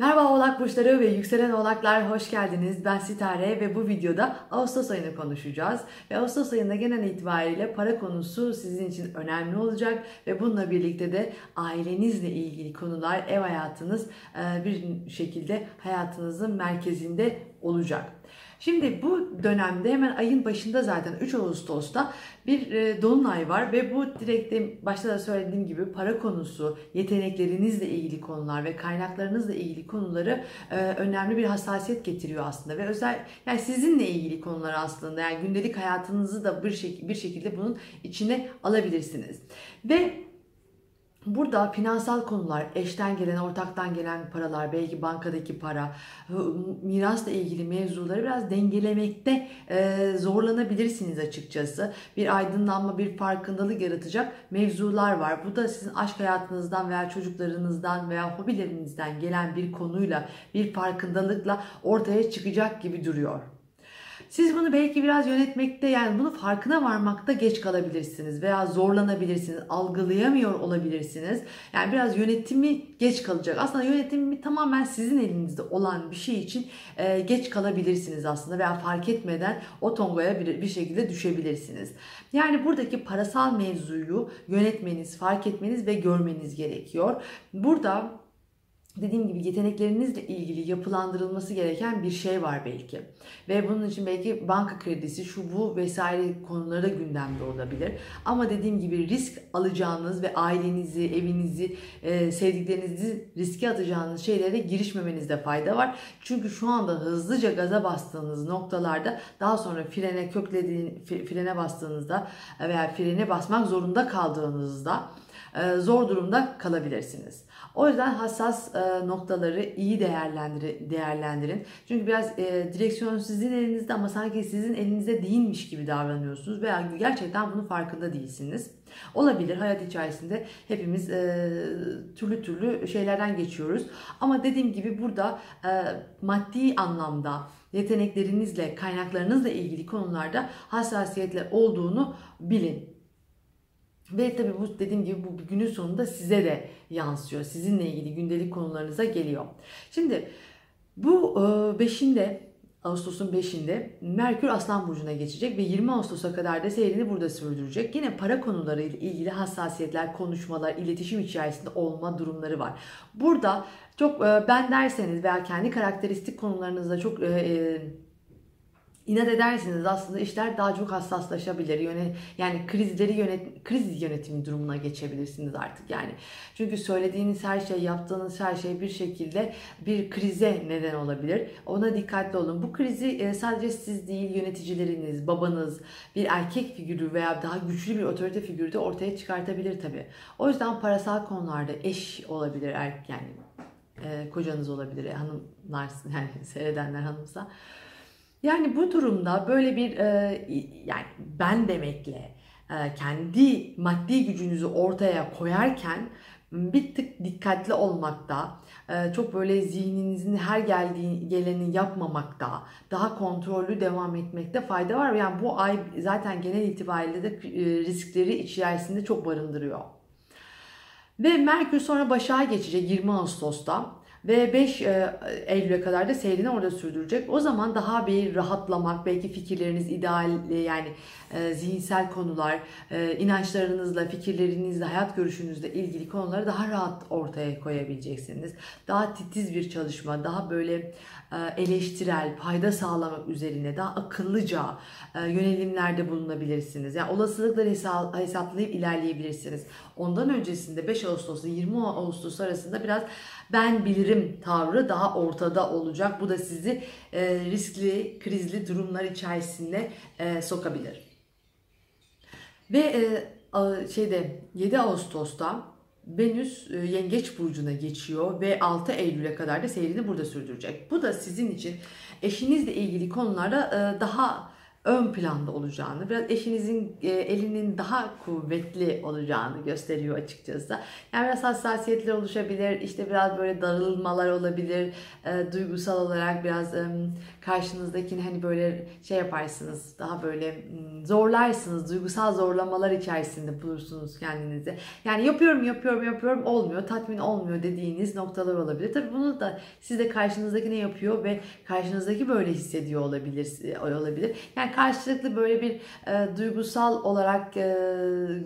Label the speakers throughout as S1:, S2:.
S1: Merhaba Oğlak Burçları ve Yükselen Oğlaklar hoş geldiniz. Ben Sitare ve bu videoda Ağustos ayını konuşacağız. Ve Ağustos ayında genel itibariyle para konusu sizin için önemli olacak. Ve bununla birlikte de ailenizle ilgili konular, ev hayatınız bir şekilde hayatınızın merkezinde olacak. Şimdi bu dönemde hemen ayın başında zaten 3 Ağustos'ta bir e, dolunay var ve bu direkt de başta da söylediğim gibi para konusu, yeteneklerinizle ilgili konular ve kaynaklarınızla ilgili konuları e, önemli bir hassasiyet getiriyor aslında ve özel yani sizinle ilgili konular aslında yani gündelik hayatınızı da bir, şek bir şekilde bunun içine alabilirsiniz. Ve Burada finansal konular, eşten gelen, ortaktan gelen paralar, belki bankadaki para, mirasla ilgili mevzuları biraz dengelemekte e, zorlanabilirsiniz açıkçası. Bir aydınlanma, bir farkındalık yaratacak mevzular var. Bu da sizin aşk hayatınızdan veya çocuklarınızdan veya hobilerinizden gelen bir konuyla, bir farkındalıkla ortaya çıkacak gibi duruyor. Siz bunu belki biraz yönetmekte yani bunu farkına varmakta geç kalabilirsiniz veya zorlanabilirsiniz, algılayamıyor olabilirsiniz. Yani biraz yönetimi geç kalacak. Aslında yönetimi tamamen sizin elinizde olan bir şey için e, geç kalabilirsiniz aslında veya fark etmeden o tongoya bir, bir şekilde düşebilirsiniz. Yani buradaki parasal mevzuyu yönetmeniz, fark etmeniz ve görmeniz gerekiyor. Burada dediğim gibi yeteneklerinizle ilgili yapılandırılması gereken bir şey var belki. Ve bunun için belki banka kredisi, şu bu vesaire konuları da gündemde olabilir. Ama dediğim gibi risk alacağınız ve ailenizi, evinizi, e, sevdiklerinizi riske atacağınız şeylere girişmemenizde fayda var. Çünkü şu anda hızlıca gaza bastığınız noktalarda daha sonra frene köklediğin, frene bastığınızda veya frene basmak zorunda kaldığınızda zor durumda kalabilirsiniz. O yüzden hassas e, noktaları iyi değerlendir değerlendirin. Çünkü biraz e, direksiyon sizin elinizde ama sanki sizin elinizde değilmiş gibi davranıyorsunuz veya gerçekten bunun farkında değilsiniz. Olabilir hayat içerisinde hepimiz e, türlü türlü şeylerden geçiyoruz. Ama dediğim gibi burada e, maddi anlamda yeteneklerinizle, kaynaklarınızla ilgili konularda hassasiyetler olduğunu bilin. Ve tabii bu dediğim gibi bu günün sonunda size de yansıyor. Sizinle ilgili gündelik konularınıza geliyor. Şimdi bu 5'inde Ağustos'un 5'inde Merkür Aslan Burcu'na geçecek ve 20 Ağustos'a kadar da seyrini burada sürdürecek. Yine para konuları ile ilgili hassasiyetler, konuşmalar, iletişim içerisinde olma durumları var. Burada çok ben derseniz veya kendi karakteristik konularınızda çok inat ederseniz aslında işler daha çok hassaslaşabilir. Yönet, yani krizleri yönet, kriz yönetimi durumuna geçebilirsiniz artık yani. Çünkü söylediğiniz her şey, yaptığınız her şey bir şekilde bir krize neden olabilir. Ona dikkatli olun. Bu krizi e, sadece siz değil, yöneticileriniz, babanız, bir erkek figürü veya daha güçlü bir otorite figürü de ortaya çıkartabilir tabii. O yüzden parasal konularda eş olabilir, erkek yani e, kocanız olabilir, hanımlar yani seyredenler hanımsa. Yani bu durumda böyle bir e, yani ben demekle e, kendi maddi gücünüzü ortaya koyarken bir tık dikkatli olmakta, e, çok böyle zihninizin her geldiği geleni yapmamakta, daha kontrollü devam etmekte fayda var. Yani bu ay zaten genel itibariyle de e, riskleri içerisinde çok barındırıyor. Ve Merkür sonra Başak'a geçecek 20 Ağustos'ta ve 5 e, Eylül'e kadar da seyrini orada sürdürecek. O zaman daha bir rahatlamak, belki fikirleriniz ideal e, yani e, zihinsel konular, inançlarınızla, fikirlerinizle, hayat görüşünüzle ilgili konuları daha rahat ortaya koyabileceksiniz. Daha titiz bir çalışma, daha böyle eleştirel, fayda sağlamak üzerine daha akıllıca yönelimlerde bulunabilirsiniz. Yani olasılıkları hesaplayıp ilerleyebilirsiniz. Ondan öncesinde 5 Ağustos ile 20 Ağustos arasında biraz ben bilirim tavrı daha ortada olacak. Bu da sizi e, riskli, krizli durumlar içerisinde e, sokabilir. Ve e, şeyde 7 Ağustos'ta Venüs e, Yengeç burcuna geçiyor ve 6 Eylül'e kadar da seyrini burada sürdürecek. Bu da sizin için eşinizle ilgili konularda e, daha ön planda olacağını, biraz eşinizin e, elinin daha kuvvetli olacağını gösteriyor açıkçası. Yani biraz hassasiyetler oluşabilir, işte biraz böyle darılmalar olabilir, e, duygusal olarak biraz e, karşınızdakini hani böyle şey yaparsınız, daha böyle zorlarsınız, duygusal zorlamalar içerisinde bulursunuz kendinizi. Yani yapıyorum, yapıyorum, yapıyorum olmuyor, tatmin olmuyor dediğiniz noktalar olabilir. Tabii bunu da siz de karşınızdaki ne yapıyor ve karşınızdaki böyle hissediyor olabilir, olabilir. Yani karşılıklı böyle bir e, duygusal olarak e,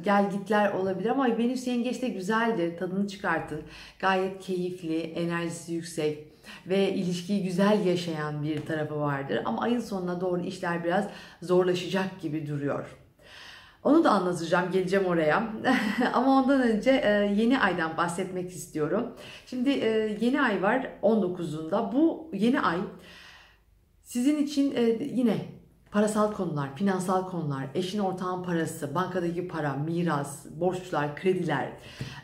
S1: gelgitler olabilir ama Venüs yengeçte güzeldir. Tadını çıkartın. Gayet keyifli, enerjisi yüksek ve ilişkiyi güzel yaşayan bir tarafı vardır. Ama ayın sonuna doğru işler biraz zorlaşacak gibi duruyor. Onu da anlatacağım, geleceğim oraya. Ama ondan önce e, yeni aydan bahsetmek istiyorum. Şimdi e, yeni ay var 19'unda. Bu yeni ay sizin için e, yine parasal konular, finansal konular, eşin ortağın parası, bankadaki para, miras, borçlar, krediler,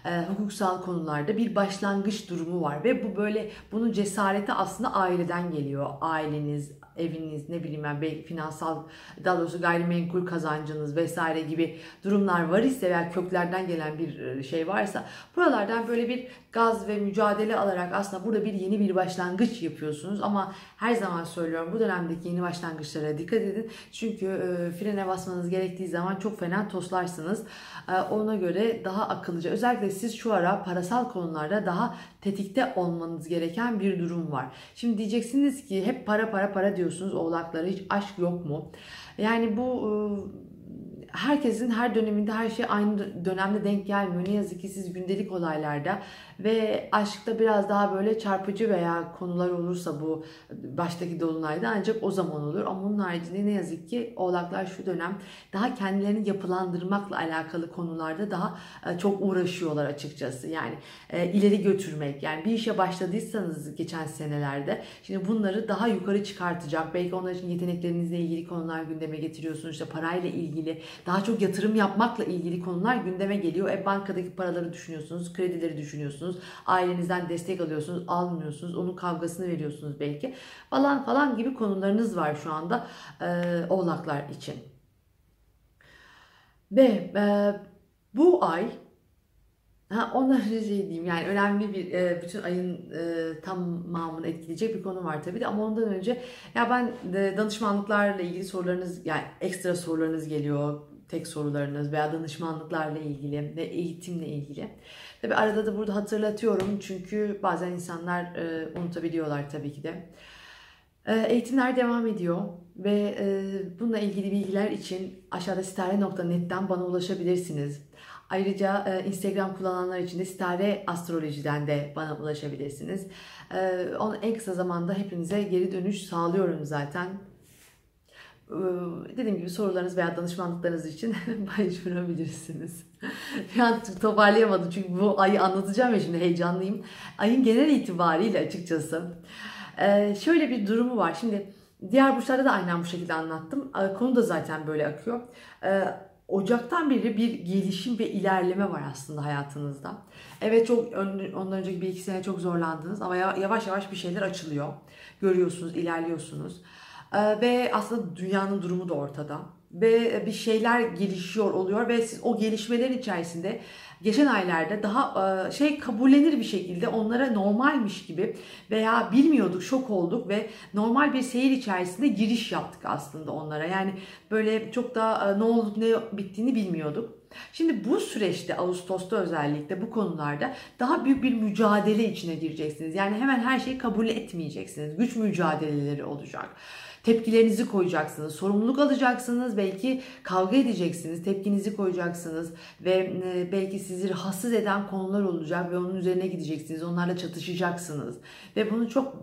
S1: e, hukuksal konularda bir başlangıç durumu var ve bu böyle bunun cesareti aslında aileden geliyor. Aileniz, eviniz, ne bileyim ben belki finansal daha doğrusu gayrimenkul kazancınız vesaire gibi durumlar var ise veya köklerden gelen bir e, şey varsa buralardan böyle bir gaz ve mücadele alarak aslında burada bir yeni bir başlangıç yapıyorsunuz ama her zaman söylüyorum bu dönemdeki yeni başlangıçlara dikkat edin çünkü e, frene basmanız gerektiği zaman çok fena toslarsınız. E, ona göre daha akıllıca özellikle siz şu ara parasal konularda daha tetikte olmanız gereken bir durum var. Şimdi diyeceksiniz ki hep para para para diyorsunuz oğlaklara hiç aşk yok mu? Yani bu e, herkesin her döneminde her şey aynı dönemde denk gelmiyor. Ne yazık ki siz gündelik olaylarda ve aşkta biraz daha böyle çarpıcı veya konular olursa bu baştaki dolunayda ancak o zaman olur. Ama onun haricinde ne yazık ki oğlaklar şu dönem daha kendilerini yapılandırmakla alakalı konularda daha e, çok uğraşıyorlar açıkçası. Yani e, ileri götürmek yani bir işe başladıysanız geçen senelerde şimdi bunları daha yukarı çıkartacak. Belki onlar için yeteneklerinizle ilgili konular gündeme getiriyorsunuz. İşte parayla ilgili daha çok yatırım yapmakla ilgili konular gündeme geliyor. E bankadaki paraları düşünüyorsunuz, kredileri düşünüyorsunuz, ailenizden destek alıyorsunuz, almıyorsunuz, onun kavgasını veriyorsunuz belki falan falan gibi konularınız var şu anda e, oğlaklar için. Ve e, bu ay Ha, ondan önce şey diyeyim yani önemli bir e, bütün ayın e, tamamını etkileyecek bir konu var tabii de ama ondan önce ya ben de danışmanlıklarla ilgili sorularınız yani ekstra sorularınız geliyor tek sorularınız veya danışmanlıklarla ilgili ve eğitimle ilgili. Tabii arada da burada hatırlatıyorum çünkü bazen insanlar e, unutabiliyorlar tabii ki de. E, eğitimler devam ediyor ve e, bununla ilgili bilgiler için aşağıda sitare.net'ten bana ulaşabilirsiniz. Ayrıca e, Instagram kullananlar için de Stare Astroloji'den de bana ulaşabilirsiniz. E, onu en kısa zamanda hepinize geri dönüş sağlıyorum zaten. E, dediğim gibi sorularınız veya danışmanlıklarınız için başvurabilirsiniz. Bir an toparlayamadım çünkü bu ayı anlatacağım ya şimdi heyecanlıyım. Ayın genel itibariyle açıkçası. E, şöyle bir durumu var. Şimdi diğer burçlarda da aynen bu şekilde anlattım. E, konu da zaten böyle akıyor. Ocaktan beri bir gelişim ve ilerleme var aslında hayatınızda. Evet çok ondan önceki bir iki sene çok zorlandınız ama yavaş yavaş bir şeyler açılıyor. Görüyorsunuz, ilerliyorsunuz. Ee, ve aslında dünyanın durumu da ortada. Ve bir şeyler gelişiyor oluyor ve siz o gelişmelerin içerisinde geçen aylarda daha e, şey kabullenir bir şekilde onlara normalmiş gibi veya bilmiyorduk şok olduk ve normal bir seyir içerisinde giriş yaptık aslında onlara. Yani böyle çok da e, ne olup ne bittiğini bilmiyorduk. Şimdi bu süreçte Ağustos'ta özellikle bu konularda daha büyük bir mücadele içine gireceksiniz. Yani hemen her şeyi kabul etmeyeceksiniz. Güç mücadeleleri olacak. Tepkilerinizi koyacaksınız, sorumluluk alacaksınız, belki kavga edeceksiniz, tepkinizi koyacaksınız ve e, belki sizi rahatsız eden konular olacak ve onun üzerine gideceksiniz, onlarla çatışacaksınız. Ve bunu çok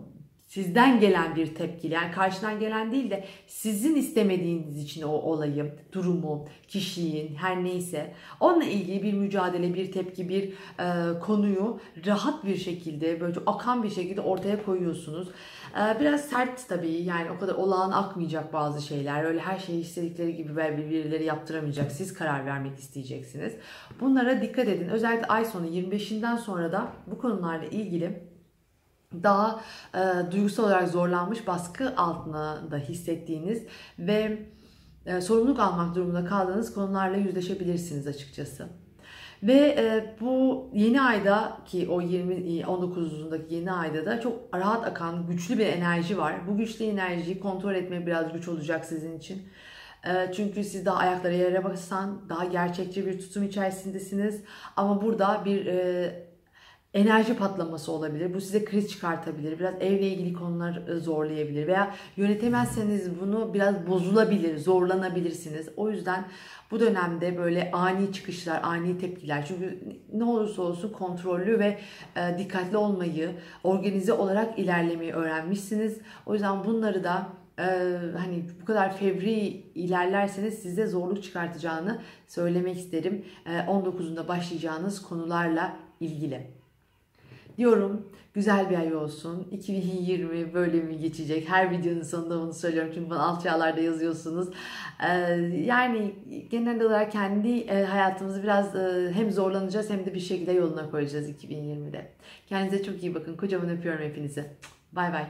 S1: sizden gelen bir tepki yani karşıdan gelen değil de sizin istemediğiniz için o olayı, durumu, kişiyin her neyse onunla ilgili bir mücadele, bir tepki, bir e, konuyu rahat bir şekilde böyle akan bir şekilde ortaya koyuyorsunuz. E, biraz sert tabii yani o kadar olağan akmayacak bazı şeyler. Öyle her şeyi istedikleri gibi birileri yaptıramayacak. Siz karar vermek isteyeceksiniz. Bunlara dikkat edin. Özellikle ay sonu 25'inden sonra da bu konularla ilgili daha e, duygusal olarak zorlanmış baskı altında da hissettiğiniz ve e, sorumluluk almak durumunda kaldığınız konularla yüzleşebilirsiniz açıkçası. Ve e, bu yeni ayda ki o 20 19'undaki yeni ayda da çok rahat akan güçlü bir enerji var. Bu güçlü enerjiyi kontrol etmek biraz güç olacak sizin için. E, çünkü siz daha ayaklara yere basan, daha gerçekçi bir tutum içerisindesiniz. Ama burada bir e, enerji patlaması olabilir. Bu size kriz çıkartabilir. Biraz evle ilgili konular e, zorlayabilir. Veya yönetemezseniz bunu biraz bozulabilir, zorlanabilirsiniz. O yüzden bu dönemde böyle ani çıkışlar, ani tepkiler. Çünkü ne olursa olsun kontrollü ve e, dikkatli olmayı, organize olarak ilerlemeyi öğrenmişsiniz. O yüzden bunları da e, hani bu kadar fevri ilerlerseniz size zorluk çıkartacağını söylemek isterim. 19'unda başlayacağınız konularla ilgili diyorum. Güzel bir ay olsun. 2020 böyle mi geçecek? Her videonun sonunda bunu söylüyorum çünkü bana alt çağlarda yazıyorsunuz. Yani genel olarak kendi hayatımızı biraz hem zorlanacağız hem de bir şekilde yoluna koyacağız 2020'de. Kendinize çok iyi bakın. Kocaman öpüyorum hepinizi. Bay bay.